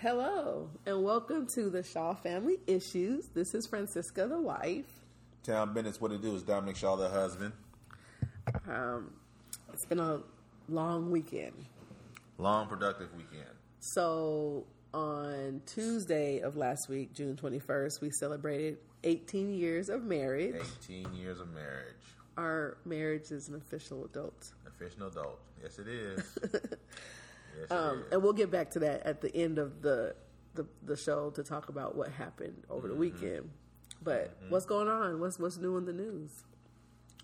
Hello, and welcome to the Shaw Family Issues. This is Francisca, the wife. Town Bennett's what it do is Dominic Shaw, the husband. Um, it's been a long weekend. Long, productive weekend. So, on Tuesday of last week, June 21st, we celebrated 18 years of marriage. 18 years of marriage. Our marriage is an official adult. Official adult. Yes, it is. yes, Um, and we'll get back to that at the end of the the, the show to talk about what happened over the weekend. But what's going on? What's what's new in the news?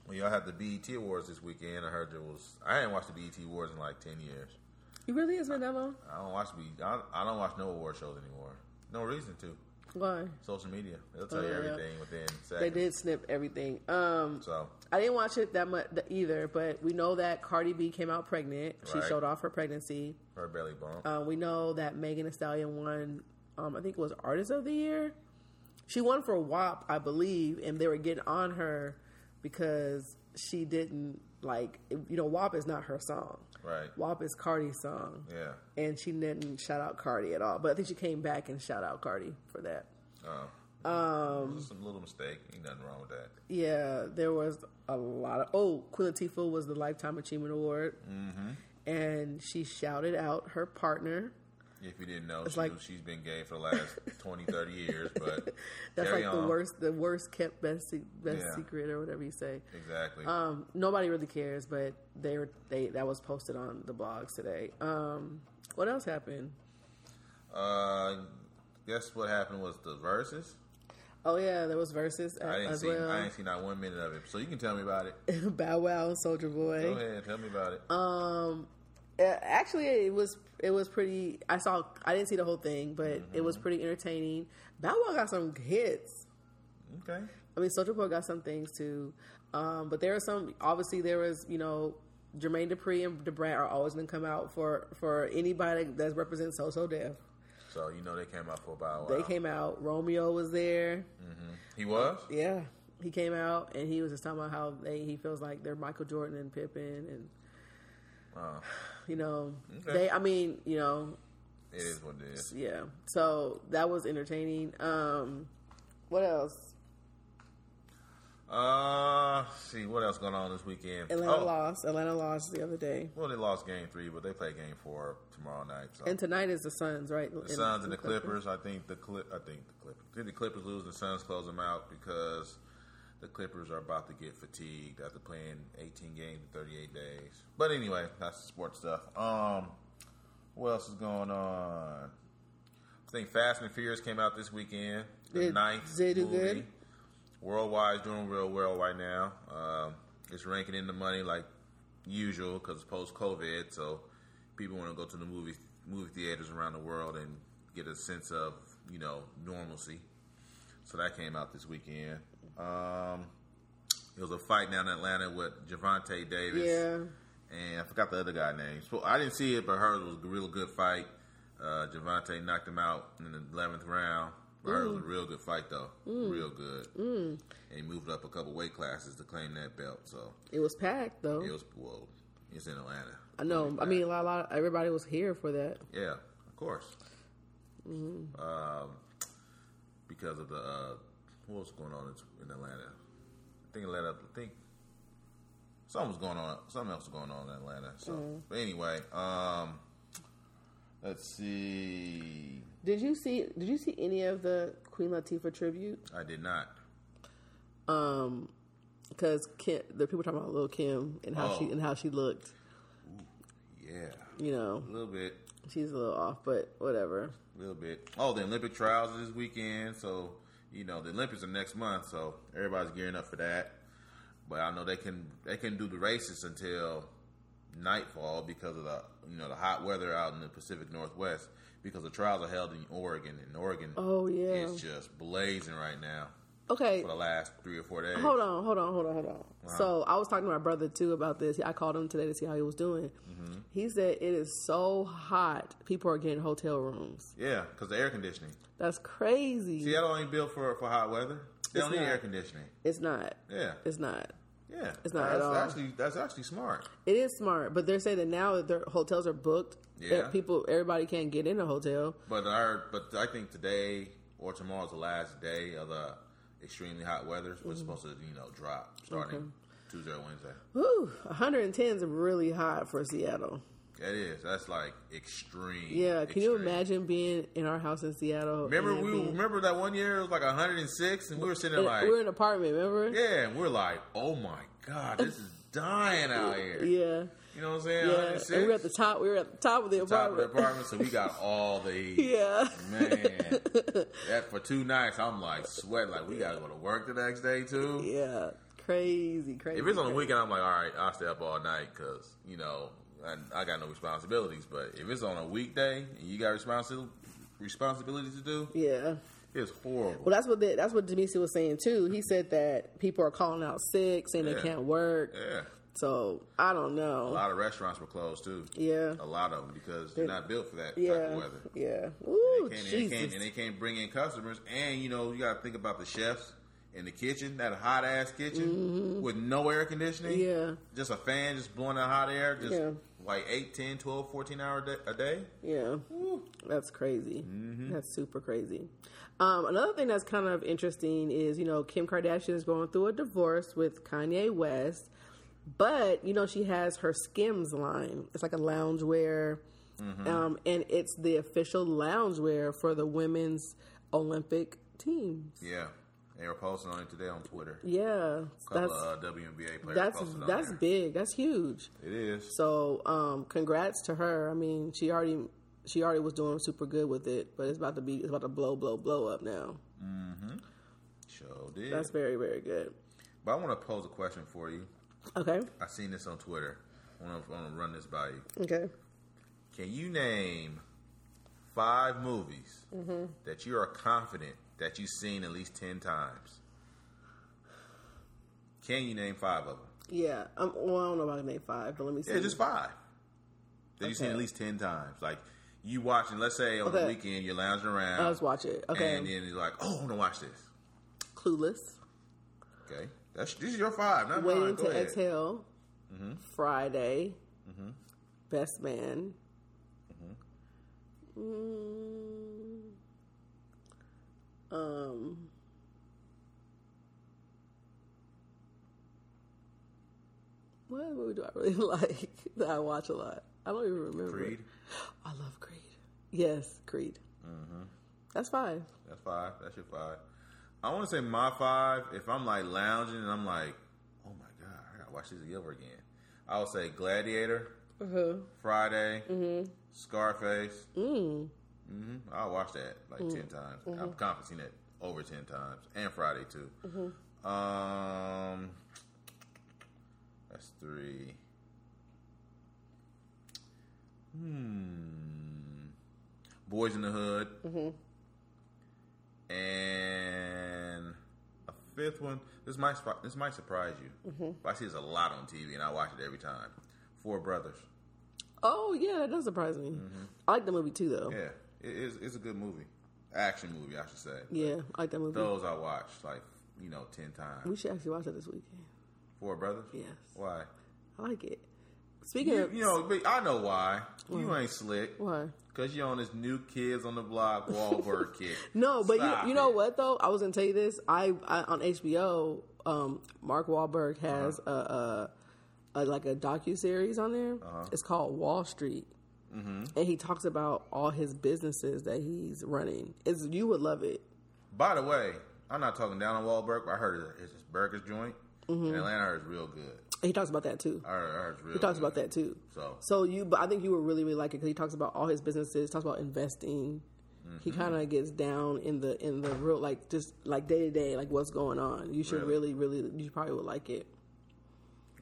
Well, y'all had the BET Awards this weekend. I heard there was. I ain't watched the BET Awards in like 10 years. You really been that long? I don't watch BET. I, I don't watch no award shows anymore. No reason to. Why? Social media. They'll tell Oh, you yeah. everything within seconds. They did snip everything. Um, So, I didn't watch it that much either, but we know that Cardi B came out pregnant. She Right. showed off her pregnancy. her belly bump. Uh, we know that Megan Thee Stallion won. Um, I think it was Artist of the Year. She won for WAP, I believe, and they were getting on her because she didn't like. You know, WAP is not her song. right. WAP is Cardi's song, Yeah. and she didn't shout out Cardi at all. But I think she came back and shout out Cardi for that. Oh. Um, was some little mistake. Ain't nothing wrong with that. Yeah, there was a lot of. Oh, Queen Latifah was the Lifetime Achievement Award, Mm-hmm. and she shouted out her partner. If you didn't know, It's she, like- she's been gay for the last 20, 30 years. But That's like the worst, the worst kept best best Yeah. secret or whatever you say. Exactly. Um, nobody really cares, but they were they that was posted on the blogs today. Um, what else happened? Uh, guess what happened was the Verzuz. Oh yeah, there was Verzuz I didn't see. well. I didn't see not one minute of it. So you can tell me about it. Bow Wow Soulja Boy. Go ahead, tell me about it. Um, Uh, actually, it was it was pretty. I saw. I didn't see the whole thing, but it was mm-hmm. pretty entertaining. Bow Wow got some hits. okay. I mean, Soulja Boy got some things too. Um, but there are some. Obviously, there was you know. Jermaine Dupri and Da Brat are always going to come out for for anybody that represents So So Def. So you know they came out for a while. They came out. Romeo was there. Mm-hmm. He was. Uh, yeah, he came out and he was just talking about how they he feels like they're Michael Jordan and Pippen and Oh, you know Okay. they. I mean, you know, it is what it is. yeah. So that was entertaining. Um, what else? Uh, see what else going on this weekend. Atlanta oh, lost. Atlanta lost the other day. well, they lost game three, but they play game four tomorrow night. So And tonight is the Suns, right? the Suns and the Clippers. I think the Clip. I think the Clippers. Think the Clippers lose. The Suns close them out because the Clippers are about to get fatigued after playing 18 games in 38 days. But anyway, that's the sports stuff. Um, what else is going on? I think Fast and Furious came out this weekend. The Did- ninth it do movie. good? Worldwide is doing real well right now. Um, it's ranking in the money like usual because it's post COVID, so people want to go to the movie movie theaters around the world and get a sense of you know normalcy. So that came out this weekend. Um, it was a fight down in Atlanta with Gervonta Davis Yeah. and I forgot the other guy's name. So I didn't see it, but hers was a real good fight. Uh, Javante knocked him out in the eleventh round. I heard it was a real good fight though, real good. And he moved up a couple weight classes to claim that belt. So It was packed though. it was well, it's in Atlanta. I know. I mean, a lot, a lot. Everybody was here for that. Yeah, of course. Um, because of the uh, what was going on in, Atlanta? I think it led up. I think something was going on. Something else was going on in Atlanta. So, but anyway, um, let's see. Did you see? Did you see any of the Queen Latifah tribute? I did not. Um, because Kim, the people talking about Lil Kim and how she Oh. and how she looked. Yeah, You know, a little bit. she's a little off, but whatever. A little bit. Oh, the Olympic trials this weekend, so you know the Olympics are next month, so everybody's gearing up for that. But I know they can they can do the races until nightfall because of the you know the hot weather out in the Pacific Northwest because the trials are held in Oregon, and Oregon Oh yeah. is just blazing right now Okay. for the last three or four days. Hold on, hold on, hold on, hold on. So I was talking to my brother too about this. I called him today to see how he was doing. Mm-hmm. He said it is so hot, people are getting hotel rooms. Yeah, because the air conditioning. That's crazy. Seattle ain't built for for hot weather. They It's don't need not. air conditioning. It's not. Yeah, It's not. yeah. It's not that's at all. Actually, that's actually smart. It is smart, but they're saying that now that their hotels are booked Yeah. people, everybody can't get in a hotel. But our, but I think today or tomorrow is the last day of the extremely hot weather. It's mm-hmm. supposed to, you know, drop starting Okay. Tuesday or Wednesday. Woo, 110 is really hot for Seattle. That is. That's like extreme. Yeah, can you imagine being in our house in Seattle? Remember we being- remember that one year it was like 106 and we were sitting there like we were in an apartment, remember? yeah, and we're like, "Oh my god, this is dying out here." Yeah. You know what I'm saying? Yeah. 106 And we were at the top. We were at the top of the apartment. top of the apartment. so we got all the heat. Yeah. Man, that for two nights, I'm like sweating. Like we gotta go to work the next day too. Yeah. Crazy, crazy. If it's on the weekend, I'm like, all right, I'll stay up all night because you know I, I got no responsibilities. But if it's on a weekday and you got responsibility responsibilities to do, Yeah. it's horrible. Well, that's what the, that's what Demetri was saying too. He said that people are calling out sick, saying Yeah. they can't work. yeah, So I don't know. a lot of restaurants were closed too. Yeah. A lot of them because they're not built for that type Yeah. of weather. Yeah. Ooh, They and, they Jesus. can't, and they can't bring in customers. And you know, you got to think about the chefs in the kitchen, that hot ass kitchen with no air conditioning. Mm-hmm. Yeah. Just a fan just blowing that hot air, just Yeah. like 8, 10, 12, 14 hour day, a day. Yeah, that's crazy. Mm-hmm. That's super crazy. Um, another thing that's kind of interesting is you know Kim Kardashian is going through a divorce with Kanye West, but you know she has her Skims line. It's like a loungewear, Mm-hmm. um, and it's the official loungewear for the women's Olympic teams. Yeah. They were posting on it today on Twitter. Yeah, that's of uh, WNBA players that's that's there. big. That's huge. It is. So, um, congrats to her. I mean, she already she already was doing super good with it, but it's about to be it's about to blow blow blow up now. Mm-hmm. Sure did. That's very very good. but I want to pose a question for you. Okay. I seen this on Twitter. I want to run this by you. Okay. Can you name five movies Mm-hmm. that you are confident that you've seen at least 10 times? Can you name five of them? Yeah. Um, well, I don't know about name five, but let me see. Yeah, just five. That you've seen at least 10 times. Like, you watching, let's say on the weekend, you're lounging around. I was watch it. Okay. And then you're like, oh, I want to watch this. Clueless. Okay. That's, this is your five, not Waiting mine. Go to ahead. exhale. Friday. Best man. Mm. Um. What movie do I really like that I watch a lot? I don't even remember. Creed. I love Creed. Yes, Creed. That's five. That's five. That's your five. I want to say my five. If I'm like lounging and I'm like, oh my god, I gotta watch this over again. I would say Gladiator, Uh-huh. Friday, Scarface. Mm. hmm I'll watch that like ten times. I'm confident seen it over ten times, and Friday too. Um, that's three. Hmm. Boys in the Hood. And a fifth one. This might this might surprise you. Mm-hmm. But I see this a lot on TV, and I watch it every time. Four Brothers. Oh yeah, that does surprise me. Mm-hmm. I like the movie too, though. Yeah, it is. It's a good movie, action movie, I should say. Yeah, I like that movie. Those I watched like you know ten times. We should actually watch it this weekend. Four Brothers. Yes. Why? I like it. Speaking You, of, you know, but I know why. You ain't slick. why? Cause you're on this new Kids on the Block Wahlberg kick. No, but Stop you, you know it. what though? I was gonna tell you this. I, I on HBO, um, Mark Wahlberg has Uh-huh. a, a, a like a docu series on there. Uh-huh. It's called Wahl Street, Mm-hmm. and he talks about all his businesses that he's running. It's you would love it. By the way, I'm not talking down on Wahlberg, but I heard it's his burgers joint Mm-hmm. in Atlanta. I heard it's real good. He talks about that too. I heard, I heard. He talks about that too. So So you, but I think you would really, really like it because he talks about all his businesses. Talks about investing. He Mm-hmm. kind of gets down in the in the real like just like day to day like what's going on. You should Really? really, really, you probably would like it.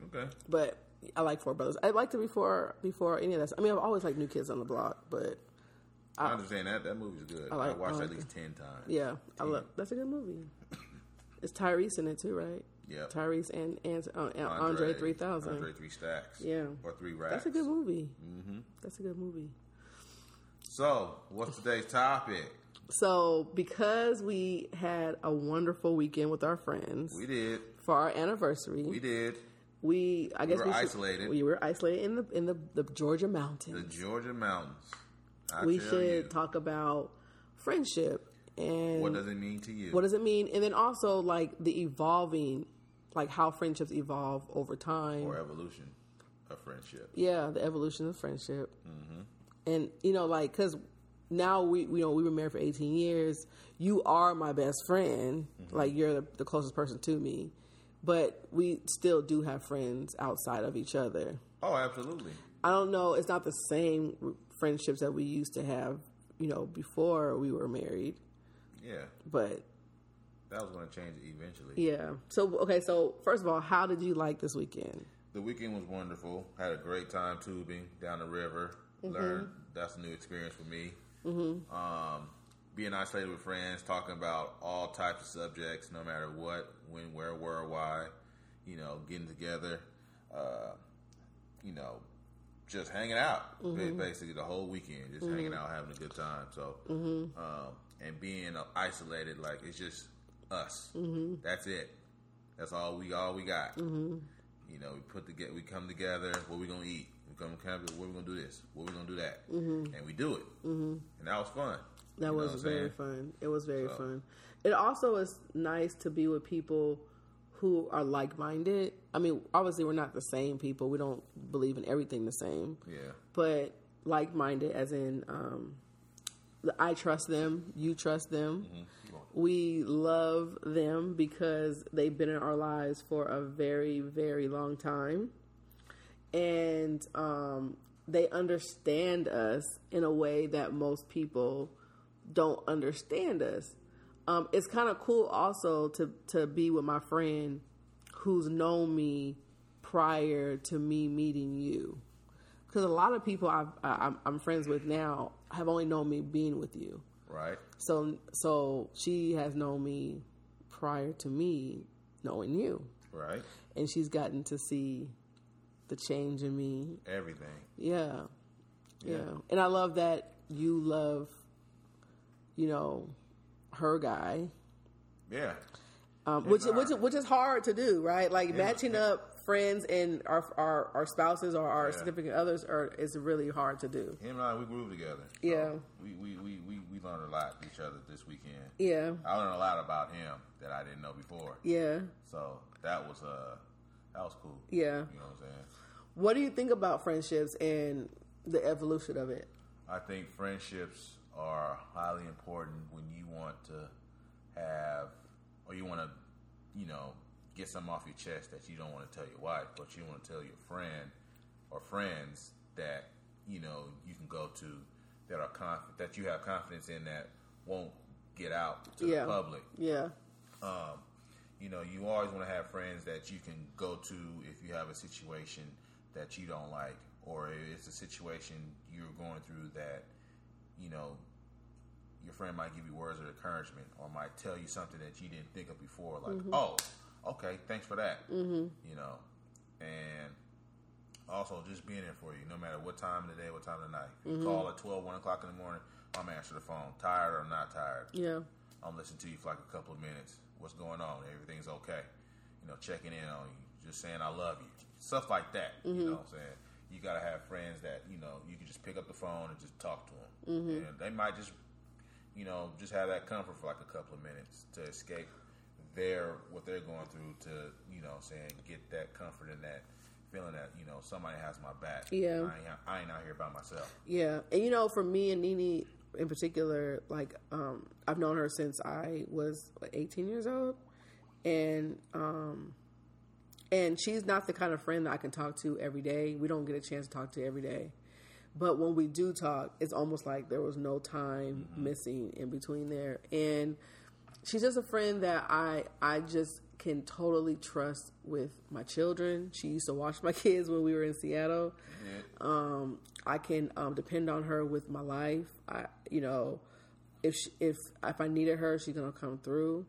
okay, But I like Four Brothers. I liked it before before any of that. I mean, I've always liked New Kids on the Block, but I understand that. That movie's good. I, I watched I it at like least ten times. yeah, I love. That's a good movie. It's Tyrese in it too, right? Yep. Tyrese and and uh, and Andre, three thousand. Andre three stacks. Yeah. or three racks. That's a good movie. Mm-hmm. That's a good movie. So, what's today's topic? So, because we had a wonderful weekend with our friends We did. for our anniversary, We did. we I guess were we should- isolated. We were isolated in the in the, the Georgia mountains. The. Georgia mountains. I we should you, talk about friendship and What does it mean to you? what does it mean, and then also like the evolving, like how friendships evolve over time. or evolution of friendship? Yeah, the evolution of friendship, Mm-hmm. and you know, like because now we you know we were married for eighteen years. You are my best friend, Mm-hmm. like you're the, the closest person to me, but we still do have friends outside of each other. Oh, absolutely. I don't know. It's not the same friendships that we used to have, you know, before we were married. Yeah, But that was going to change eventually. yeah. So okay. So first of all, how did you like this weekend? The weekend was wonderful. Had a great time tubing down the river. Mm-hmm. Learned that's a new experience for me. Mm-hmm. Um, being isolated with friends, talking about all types of subjects, no matter what, when, where, where, why. You know, getting together. Uh, you know, just hanging out Mm-hmm. basically the whole weekend, just hanging out, having a good time. So, Mm-hmm. um, and being uh, isolated, like it's just us. Mm-hmm. That's it. That's all we all we got. You know, we put together, we come together. What we gonna eat? We come. What we gonna do this? What we gonna do that? Mm-hmm. And we do it. Mm-hmm. And that was fun. That You was very fun. It was very So- fun. It also is nice to be with people who are like minded. I mean, obviously, we're not the same people. We don't believe in everything the same, Yeah. but like minded, as in, um, I trust them, you trust them. We love them because they've been in our lives for a very, very long time. And um, they understand us in a way that most people don't understand us. Um, it's kind of cool also to, to be with my friend who's known me prior to me meeting you. Because a lot of people I've, I, I'm, I'm friends with now have only known me being with you. Right. So so she has known me prior to me knowing you, Right. and she's gotten to see the change in me. Everything. Yeah, yeah, Yeah. and I love that you love, you know, her guy, Yeah. um, which which which is hard to do, right? Like Yeah. matching up friends and our our, our spouses or our Yeah. significant others are is really hard to do. Him and I, we grew together. So Yeah. We, we, we, we, we learned a lot each other this weekend. Yeah, I learned a lot about him that I didn't know before. yeah, So that was uh that was cool. yeah. You know what I'm saying? What do you think about friendships and the evolution of it? I think friendships are highly important when you want to have, or you want to, you know, get something off your chest that you don't want to tell your wife, but you want to tell your friend or friends that you know you can go to that are conf- that you have confidence in that won't get out to Yeah. the public. Yeah, Um, you know, you always want to have friends that you can go to if you have a situation that you don't like, or if it's a situation you're going through that, you know, your friend might give you words of encouragement or might tell you something that you didn't think of before, like, oh, okay, thanks for that. Mm-hmm. You know, and also just being there for you, no matter what time of the day, what time of the night. You mm-hmm. call at 12, 1 o'clock in the morning, I'm answering the phone, tired or not tired. yeah, I'm listening to you for like a couple of minutes. What's going on? Everything's okay. You know, checking in on you, just saying I love you, stuff like that. You mm-hmm. know what I'm saying? You got to have friends that you know you can just pick up the phone and just talk to them, mm-hmm. and they might just, you know, just have that comfort for like a couple of minutes to escape their what they're going through. To you know, saying get that comfort and that feeling that you know somebody has my back. Yeah. I ain't, I ain't out here by myself. yeah. And you know, for me and Nini in particular, like um, I've known her since I was what, 18 years old, and um, and she's not the kind of friend that I can talk to every day. We don't get a chance to talk to every day. But when we do talk, it's almost like there was no time missing in between there. And she's just a friend that I I just can totally trust with my children. She used to watch my kids when we were in Seattle. Um, I can um, depend on her with my life. I, you know, if she, if if I needed her, she's gonna come through.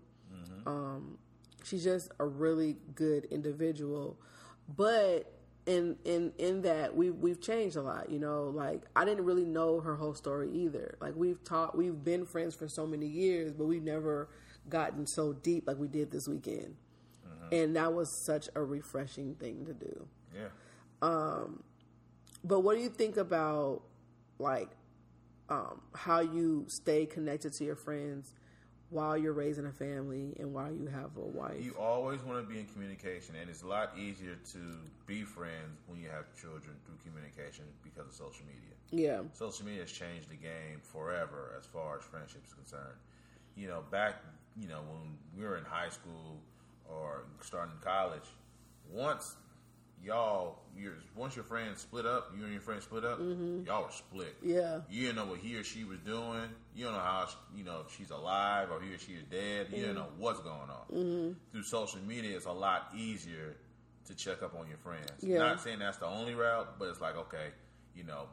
Um, she's just a really good individual, but in in in that we we've changed a lot. You know, like I didn't really know her whole story either. Like we've taught, we've been friends for so many years, but we've never gotten so deep like we did this weekend. and that was such a refreshing thing to do. Yeah. But what do you think about like um, how you stay connected to your friends while you're raising a family and while you have a wife? You always want to be in communication, and it's a lot easier to be friends when you have children through communication because of social media. yeah, Social media has changed the game forever as far as friendship is concerned. You know, back you know when we were in high school or starting college, once y'all, your once your friends split up, you and your friends split up, y'all were split. yeah, You didn't know what he or she was doing. You don't know how she, you know if she's alive or he or she is dead. You don't know what's going on. Mm-hmm. Through social media, it's a lot easier to check up on your friends. Yeah. Not saying that's the only route, but it's like okay, you know,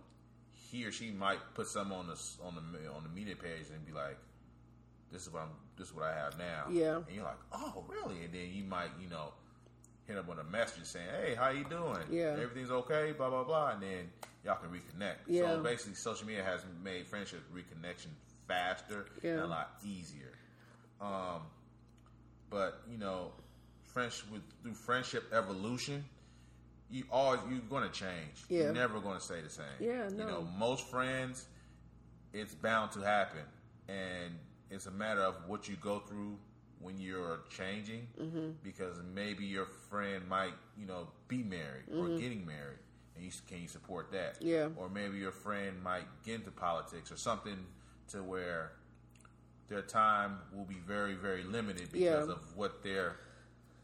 he or she might put some on the on the on the media page and be like, "This is what I'm. This is what I have now." Yeah. and you're like, "Oh, really?" And then you might, you know. Hit up on a message saying, "Hey, how you doing? Yeah. everything's okay." Blah blah blah, and then y'all can reconnect. Yeah. So basically, social media has made friendship reconnection faster Yeah. and a lot easier. Um, but you know, friendship with through friendship evolution, you always you're going to change. Yeah. You're never going to stay the same. Yeah, You no. know, most friends, it's bound to happen, and it's a matter of what you go through when you're changing, Mm-hmm. because maybe your friend might, you know, be married or Mm-hmm. getting married, and you can you support that? Yeah. Or maybe your friend might get into politics or something to where their time will be very, very limited because Yeah. of what they're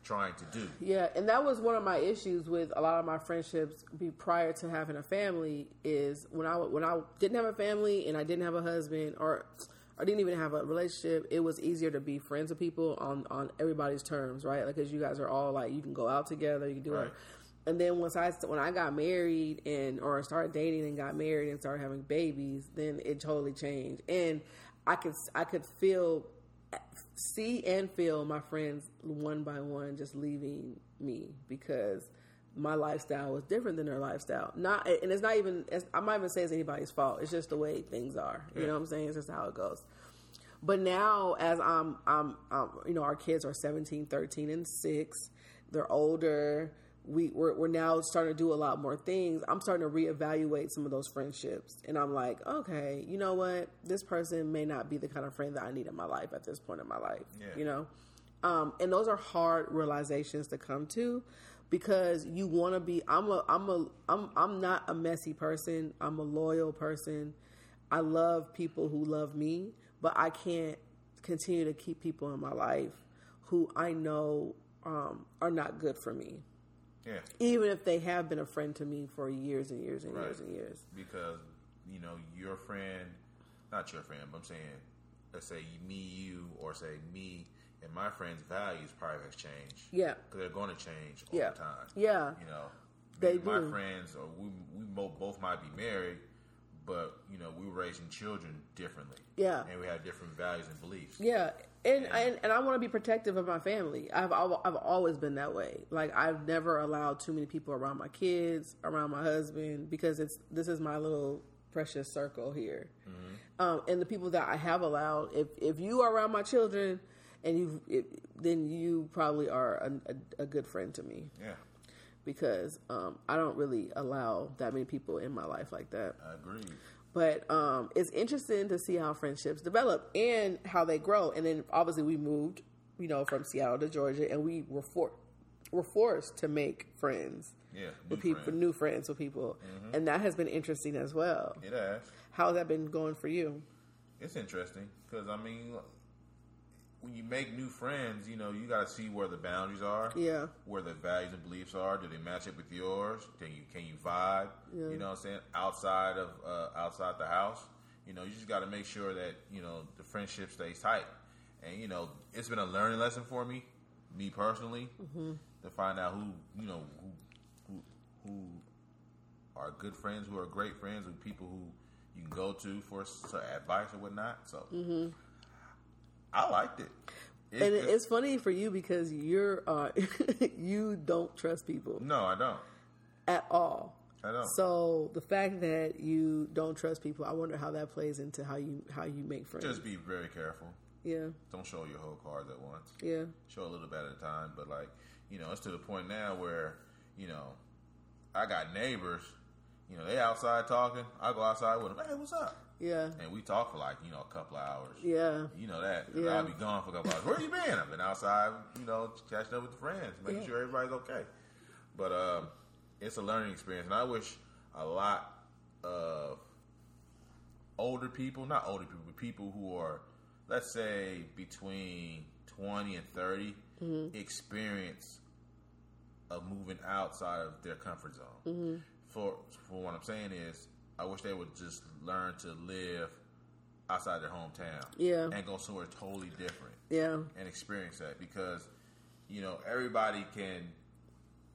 trying to do. yeah. And that was one of my issues with a lot of my friendships be prior to having a family is when I when I didn't have a family and I didn't have a husband or I didn't even have a relationship. It was easier to be friends with people on on everybody's terms, right? Like because you guys are all like you can go out together, you can do Right. it. And then once I when I got married and or started dating and got married and started having babies, then it totally changed. And I could I could feel see and feel my friends one by one just leaving me because my lifestyle was different than their lifestyle. Not and it's not even it's, I'm not even saying it's anybody's fault. It's just the way things are. You Yeah. know what I'm saying? It's just how it goes. But now, as I'm, I'm, um, you know, our kids are 17, 13, and 6. They're older. We, we're, we're now starting to do a lot more things. I'm starting to reevaluate some of those friendships. And I'm like, okay, you know what? This person may not be the kind of friend that I need in my life at this point in my life. Yeah. You know? Um, and those are hard realizations to come to because you want to be I'm a I'm a I'm I'm not a messy person. I'm a loyal person. I love people who love me, but I can't continue to keep people in my life who I know um, are not good for me, Yeah. even if they have been a friend to me for years and years and Right. years and years. because you know your friend, not your friend, but I'm saying, let's say me, you, or say me and my friends' values probably has changed. Yeah. because they're going to change Yeah. over time. Yeah. you know, They my do. friends or we we both might be married, but you know we were raising children differently. Yeah. and we have different values and beliefs. Yeah, and and, and I want to be protective of my family. I've I've always been that way. Like I've never allowed too many people around my kids, around my husband, because it's this is my little precious circle here. Um, and the people that I have allowed, if if you are around my children, and you, then you probably are a, a, a good friend to me Yeah, because um, I don't really allow that many people in my life like that. I agree. But um, it's interesting to see how friendships develop and how they grow. And then obviously we moved, you know, from Seattle to Georgia, and we were for were forced to make friends Yeah, with new people, friends. new friends with people, and that has been interesting as well. It has. How's that been going for you? It's interesting because I mean, when you make new friends, you know you got to see where the boundaries are. Yeah. Where the values and beliefs are. Do they match up with yours? Can you can you vibe? Yeah. You know what I'm saying? Outside of uh, outside the house, you know you just got to make sure that you know the friendship stays tight. And you know it's been a learning lesson for me, me personally, Mm-hmm. to find out who you know who who who are good friends, who are great friends, with people who you can go to for advice or whatnot. So I liked it. It- And it- it's funny for you because you're uh, you don't trust people no, I don't. at all. I don't. So the fact that you don't trust people, I wonder how that plays into how you how you make friends. Just be very careful. yeah, Don't show your whole cards at once. yeah, Show a little bit at a time. But like, you know, it's to the point now where you know, I got neighbors. You know, they outside talking. I go outside with them. Hey, what's up? Yeah. And we talk for like you know a couple of hours. Yeah. You know that. Yeah. I'll be gone for a couple hours. Where you been? I've been outside, you know, catching up with the friends, making Yeah. sure everybody's okay. But um, it's a learning experience, and I wish a lot of older people, not older people, but people who are, let's say, between twenty and 30 Mm-hmm. experience of moving outside of their comfort zone. For for what I'm saying is, I wish they would just learn to live outside their hometown. Yeah. And go somewhere totally different Yeah. and experience that because you know everybody can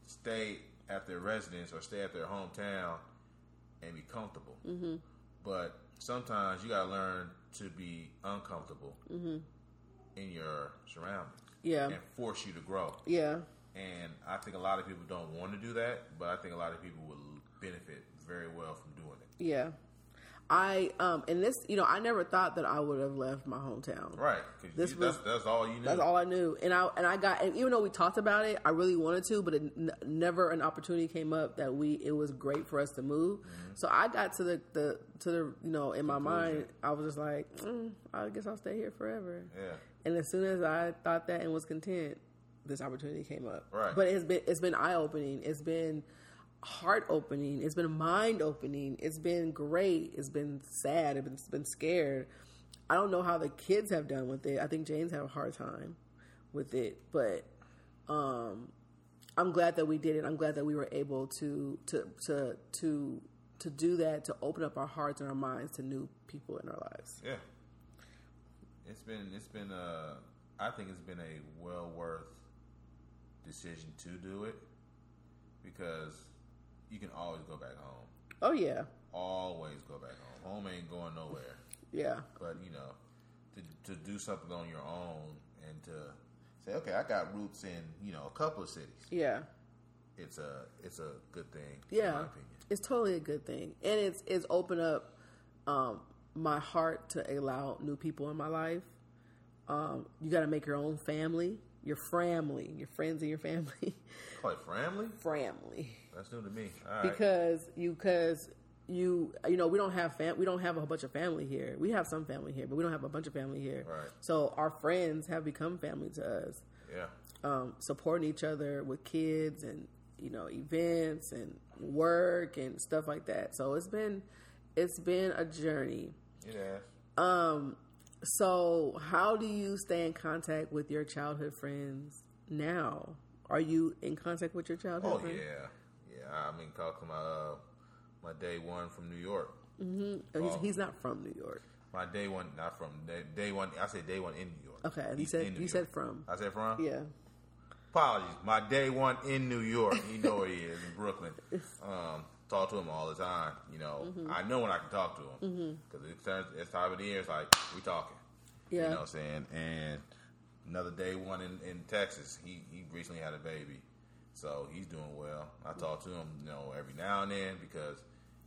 stay at their residence or stay at their hometown and be comfortable. Mm-hmm. But sometimes you got to learn to be uncomfortable in your surroundings Yeah. and force you to grow. Yeah. And I think a lot of people don't want to do that, but I think a lot of people would benefit very well from doing it. Yeah. I um and this you know I never thought that I would have left my hometown. Right? This that's, was- that's all you knew. That's all I knew, and I and I got and even though we talked about it, I really wanted to, but it n- never an opportunity came up that we it was great for us to move. Mm-hmm. So I got to the, the to the you know in my mind I was just like, mm, I guess I'll stay here forever. yeah. And as soon as I thought that and was content, this opportunity came up. Right. But it's been it's been eye opening. It's been heart opening. It's been mind opening. It's been great. It's been sad. It's been, scared. I don't know how the kids have done with it. I think James had a hard time with it, but um, I'm glad that we did it. I'm glad that we were able to to to to to do that to open up our hearts and our minds to new people in our lives. Yeah. It's been it's been uh I think it's been a well worth decision to do it because you can always go back home. Oh yeah, Always go back home. Home ain't going nowhere. yeah, But you know, to to do something on your own and to say, okay, I got roots in you know a couple of cities. yeah. It's a it's a good thing. in Yeah, it's totally a good thing, and it's it's opened up um, my heart to allow new people in my life. Um, you got to make your own family, your family, your friends and your family, Call it family. family, That's new to me. Right. because you because you you know we don't have fam- we don't have a bunch of family here. We have some family here, but we don't have a bunch of family here. Right. So our friends have become family to us yeah. um, supporting each other with kids and you know events and work and stuff like that. So it's been it's been a journey. Yeah. Um, so how do you stay in contact with your childhood friends now? Are you in contact with your childhood Oh friends? yeah, yeah. I mean, talk to my uh, my day one from New York. Oh, he's, he's not from New York. My day one, not from day, day one. I said day one in New York. Okay, you He's said you York. said from. I said from. Yeah. Apologies. My day one in New York. You know where he is in Brooklyn. Um, talk to him all the time. You know, Mm-hmm. I know when I can talk to him because it turns it's time of the year. It's like we talking. Yeah. You know what I'm saying? And another day one in, in Texas. He he recently had a baby, so he's doing well. I talk to him, you know, every now and then because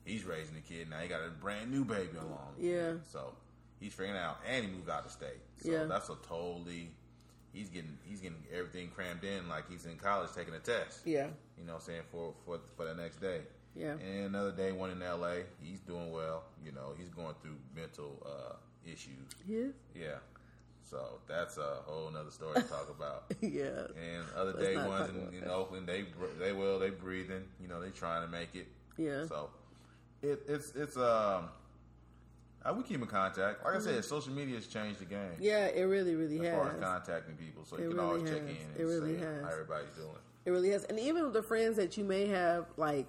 he's raising a kid now. He got a brand new baby along. Yeah. So he's figuring out, and he moved out of state. So Yeah. that's a totally. He's getting he's getting everything crammed in like he's in college taking a test. Yeah. You know what I'm saying for for for the next day. Yeah. And another day one in LA. He's doing well. You know, he's going through mental uh, issues. Yeah. Yeah. So that's a whole nother story to talk about. yeah. And other Let's day ones in, in. Oakland, they they will they breathing. You know, they trying to make it. Yeah. So it, it's it's um. Uh, we keep in contact. Like I said, social media has changed the game Mm-hmm. Yeah, it really, really as has. far as contacting people. So you can really always check has. in It and really see has. how everybody's doing. It really has, and even the friends that you may have, like,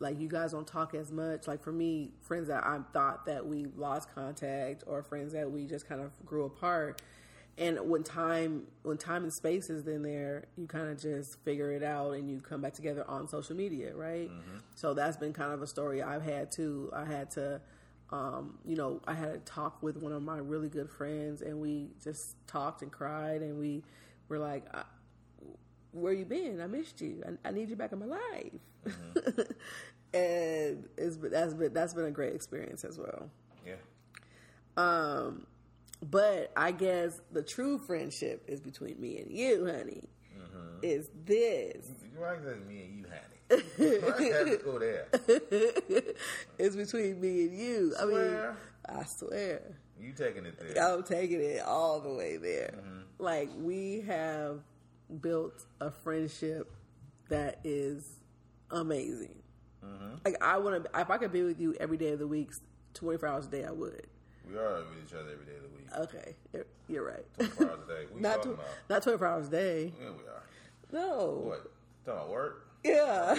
like you guys don't talk as much. Like for me, friends that I thought that we lost contact, or friends that we just kind of grew apart. And when time, when time and space is in there, you kind of just figure it out, and you come back together on social media, right? So that's been kind of a story I've had too. I had to, um, you know, I had a talk with one of my really good friends, and we just talked and cried, and we were like, I, where you been? I missed you. I, I need you back in my life. Mm-hmm. and it's that's been that's been a great experience as well. Yeah. Um, but I guess the true friendship is between me and you, honey. Mm-hmm. is this. You like that me and you honey? I to go there. it's between me and you. I mean, I swear. You taking it there. I'm taking it all the way there. Mm-hmm. Like we have built a friendship that is amazing. Mm-hmm. Like I want to. If I could be with you every day of the week, 24 hours a day, I would. We are with each other every day of the week. Okay, you're, you're right. 24 hours a day. Not tw- not 24 hours a day. Yeah, we are. No. What? Talking about work? Yeah.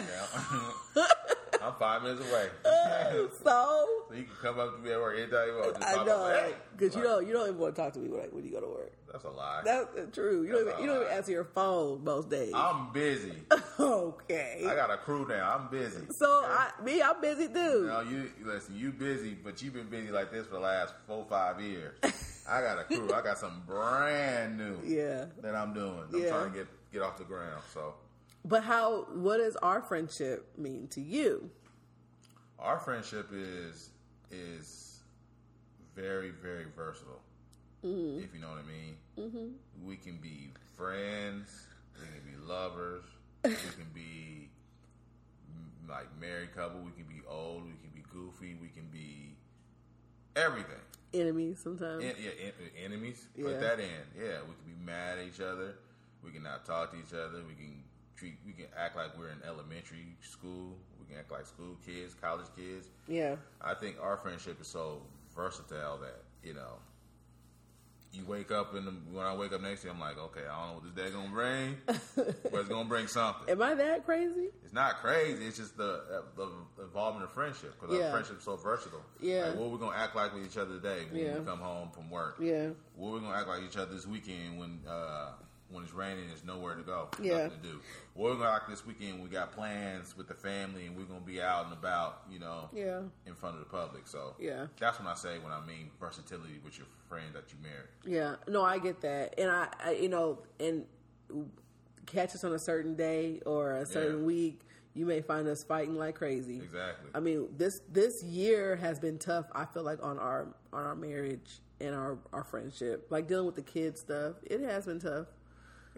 I'm five minutes away. Uh, so so you can come up to me at work anytime you want. I know up, hey. because you don't you don't even want to talk to me when, I- when you go to work. That's a lie. That's uh, true. You don't even, you don't even answer your phone most days. I'm busy. okay. I got a crew now. I'm busy. so I me I'm busy too. You know, you listen. You busy, but you've been busy like this for the last four, five years. I got a crew. I got something brand new Yeah. that I'm doing. I'm Yeah. trying to get get off the ground. So But how? What does our friendship mean to you? our friendship is is very very versatile. Mm-hmm. If you know what I mean. Mm-hmm. We can be friends. We can be lovers. we can be mm, like married couple. We can be old. We can be goofy. We can be everything. Enemies sometimes. En- yeah, en- enemies. Yeah. Put that in. Yeah, we can be mad at each other. We can not talk to each other. We can treat. We can act like we're in elementary school. We can act like school kids, college kids. yeah. I think our friendship is so versatile that you know. You wake up and when I wake up next to you, I'm like, okay, I don't know what this day gonna bring, but it's gonna bring something. Am I that crazy? It's not crazy. It's just the the involvement of friendship because Yeah. our friendship's so versatile. Yeah. Like, what we're gonna act like with each other today when Yeah. we come home from work? Yeah. What we're gonna act like each other this weekend when uh, when it's raining there's nowhere to go, Yeah. nothing to do. What we gonna act this weekend? We got plans with the family and we're gonna be out and about, you know, Yeah. in front of the public. So Yeah. that's when I say when I mean versatility with your friend that you married. Yeah. No, I get that, and I, I you know, and catch us on a certain day or a certain Yeah. week, you may find us fighting like crazy. Exactly. I mean, this this year has been tough. I feel like on our on our marriage and our our friendship, like dealing with the kids stuff, it has been tough.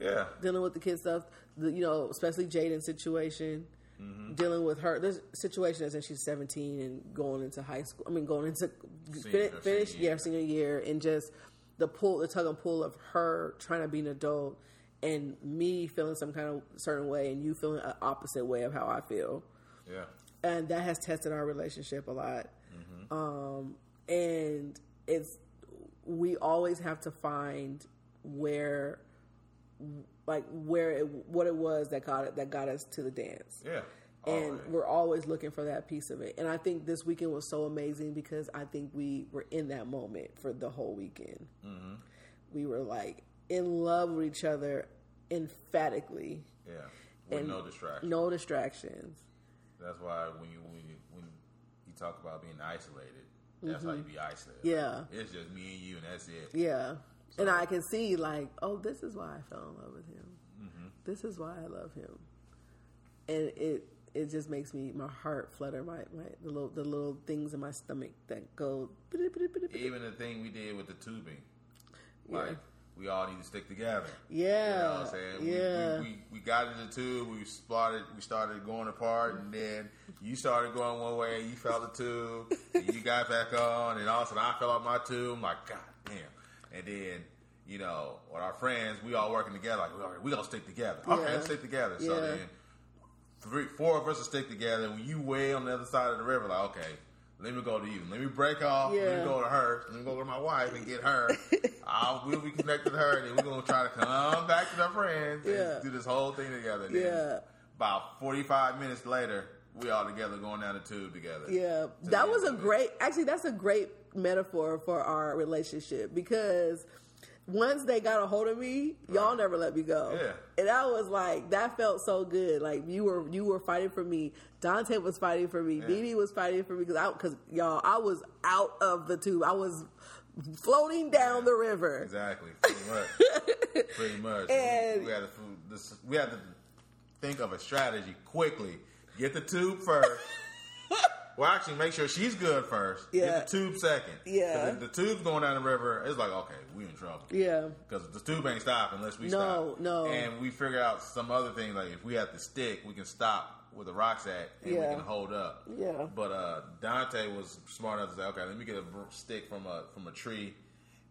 Yeah. dealing with the kid stuff, the, you know, especially Jaden's situation, Mm-hmm. dealing with her. This situation is when she's 17 and going into high school. I mean, going into Senior- fin- finish, senior yeah, year. senior year, and just the pull, the tug and pull of her trying to be an adult and me feeling some kind of certain way and you feeling an opposite way of how I feel. Yeah. And that has tested our relationship a lot. Um, and it's, we always have to find where like where it, what it was that got it that got us to the dance. Yeah. And Always. we're always looking for that piece of it. And I think this weekend was so amazing because I think we were in that moment for the whole weekend. Mm-hmm. We were like in love with each other emphatically. Yeah. With And no distractions. No distractions. That's why when you when you when you talk about being isolated, that's how you be isolated. Mm-hmm. Yeah. It's just me and you, and that's it. Yeah. And I can see like, oh, this is why I fell in love with him. Mm-hmm. This is why I love him. And it it just makes me my heart flutter, my, my the little the little things in my stomach that go Even the thing we did with the tubing, like we all need to stick together. Yeah. You know what I'm saying? We- Yeah. We, we, we got in the tube, we started we started going apart, and then you started going one way, you fell the tube, and you got back on, and all of a sudden I fell off my tube. I'm like, God. And then, you know, with our friends, we all working together, like, all right, we gonna stick together. Okay, Yeah. let's stick together. So Yeah. then three, four of us will stick together. When you way on the other side of the river, like, okay, let me go to you. Let me break off. Let me go to her. Let me go to my wife and get her. I'll, we'll be connected to her, and then we're gonna try to come back to our friends Yeah. and do this whole thing together. And then Yeah. About forty-five minutes later, we all together going down the tube together. Yeah, To that was a end of it. great. Actually, that's a great metaphor for our relationship because once they got a hold of me, y'all never let me go. Yeah. and I was like, that felt so good. Like you were you were fighting for me. Dante was fighting for me. Yeah. Dee was fighting for me because I because y'all I was out of the tube. I was floating down the river. Exactly. Pretty much. Pretty much. And- we, we had to we had to think of a strategy quickly. Get the tube first. Well, actually, make sure she's good first. Yeah. Get the tube second. Yeah. if the tube's going down the river, it's like, okay, we in trouble. Yeah. Because the tube ain't stopping unless we No, stop. no. no. And we figure out some other thing, like if we have to stick, we can stop where the rock's at and Yeah. we can hold up. Yeah. But uh, Dante was smart enough to say, okay, let me get a stick from a from a tree,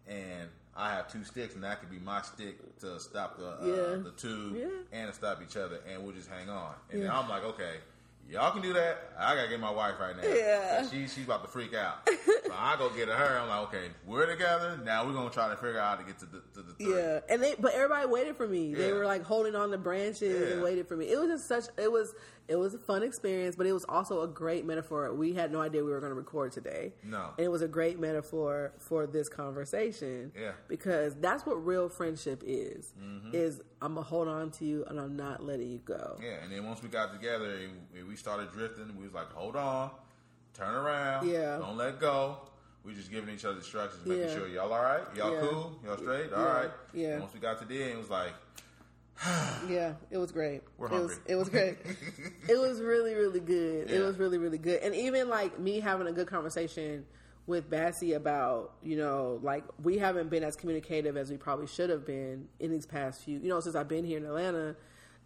and I have two sticks, and that could be my stick to stop the uh, Yeah. the tube Yeah. and to stop each other, and we'll just hang on. And Yeah. I'm like, okay. Y'all can do that. I gotta get my wife right now. Yeah. She she's about to freak out. so I go get her. I'm like, okay, we're together. Now we're gonna try to figure out how to get to the to the three. Yeah, and they but everybody waited for me. They were like holding on to branches and Yeah. waited for me. It was just such it was it was a fun experience, but it was also a great metaphor. We had no idea we were going to record today. No. and it was a great metaphor for this conversation. Yeah. because that's what real friendship is. Mm-hmm. Is I'm gonna hold on to you and I'm not letting you go. Yeah, and then once we got together and we started drifting, we was like, hold on, turn around, Yeah. don't let go. We just giving each other instructions, making Yeah. sure y'all all right, y'all Yeah. cool, y'all straight, all Yeah. right. Yeah. And once we got to the end, it was like, Yeah, it was great. We're it was it was great. it was really really good. It was really really good. And even like me having a good conversation with Bassie about, you know, like we haven't been as communicative as we probably should have been in these past few, you know, since I've been here in Atlanta.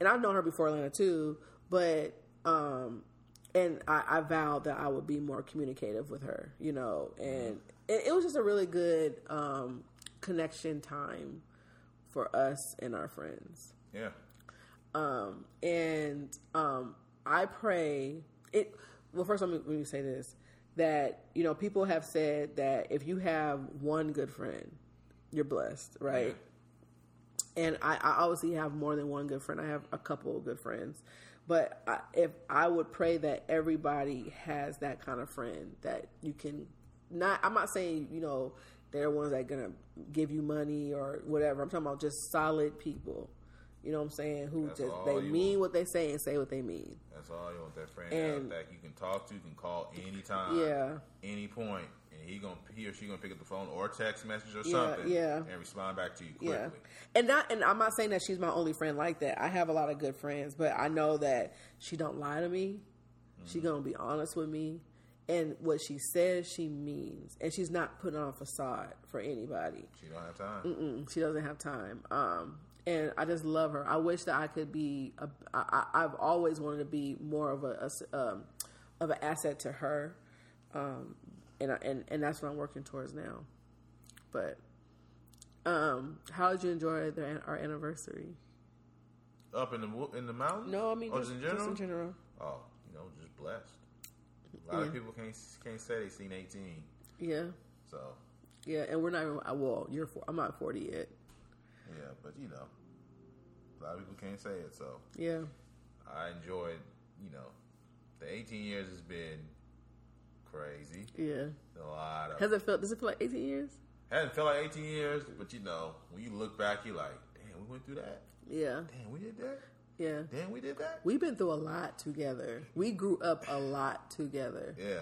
And I've known her before Atlanta too, but um and I, I vowed that I would be more communicative with her, you know, and it, it was just a really good um connection time for us and our friends. Yeah, Um, and um, I pray it. Well, first let me, let me say this: that you know, people have said that if you have one good friend, you're blessed, right? And I, I obviously have more than one good friend. I have a couple of good friends, but I, if I would pray that everybody has that kind of friend that you can not. I'm not saying you know they're ones that are gonna give you money or whatever. I'm talking about just solid people. You know what I'm saying? Who That's just they mean what they say and say what they mean. that's all you want that friend And- that you can talk to, you can call anytime, Yeah. any point, and he gonna he or she gonna pick up the phone or text message or Yeah, something, yeah. and respond back to you quickly. Yeah, and not and I'm not saying that she's my only friend like that. I have a lot of good friends, but I know that she don't lie to me. She Mm-hmm. gonna be honest with me, and what she says she means, and she's not putting on a facade for anybody. She don't have time. Mm, she doesn't have time. Um, and I just love her. I wish that I could be. A, I, I, I've always wanted to be more of a, a um, of an asset to her, um, and I, and and that's what I'm working towards now. But um, how did you enjoy the, our anniversary? Up in the in the mountains? No, I mean just, just in general. just in general. Oh, you know, just blessed. A lot Yeah. of people can't can't say they've seen eighteen. Yeah, So yeah, and we're not even. Well, you're. four- I'm not 40 yet. Yeah, but you know, a lot of people can't say it. So Yeah, I enjoyed. You know, the eighteen years has been crazy. yeah. A lot of Has it felt? Does it feel like 18 years? hasn't felt like eighteen years, but you know, when you look back, you're like, damn, we went through that. Yeah, Damn, we did that. yeah. Damn, we did that. We've been through a lot together. We grew up a lot together. Yeah,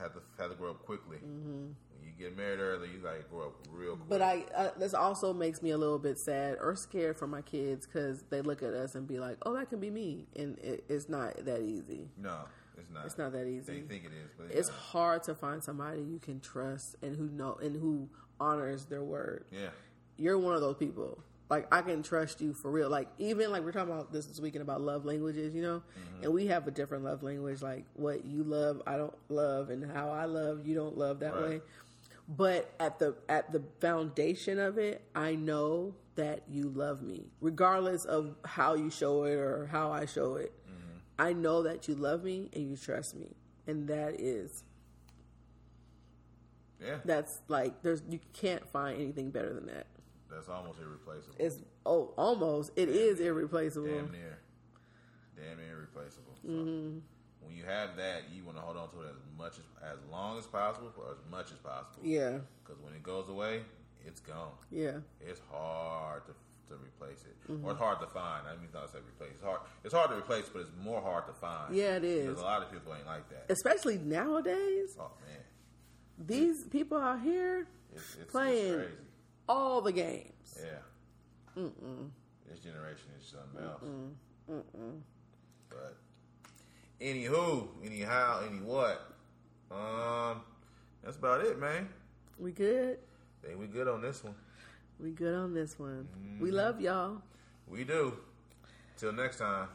had to had to grow up quickly. You get married early, you gotta grow up real quick. Mm-hmm. But I uh, this also makes me a little bit sad or scared for my kids because they look at us and be like, "Oh, that can be me," and it, it's not that easy. no, it's not. It's not that easy. They think it is, but It's hard to find somebody you can trust and who know and who honors their word. yeah. You're one of those people. Like I can trust you for real. Like even like we're talking about this this weekend about love languages, you know, and we have a different love language. Like what you love, I don't love, and how I love, you don't love that Right. way. But at the at the foundation of it, I know that you love me, regardless of how you show it or how I show it. I know that you love me and you trust me, and that is Yeah, that's like there's you can't find anything better than that. that's almost irreplaceable. It's oh almost it is irreplaceable. damn near, damn near irreplaceable. So Mm-hmm. When you have that, you want to hold on to it as much as as long as possible for as much as possible. Yeah, Because when it goes away, it's gone. yeah, It's hard to to replace it, Mm-hmm. or it's hard to find. I mean, not to say replace. It's hard. It's hard to replace, but it's more hard to find. Yeah, it is. Because a lot of people ain't like that. especially nowadays. oh man, These people out here it's, it's, Playing. it's crazy. all the games. Yeah. This generation is something else. Mm mm. But Anywho, anyhow, any what? Um, that's about it, man. We good. Think we good on this one. We good on this one. We love y'all. We do. Till next time.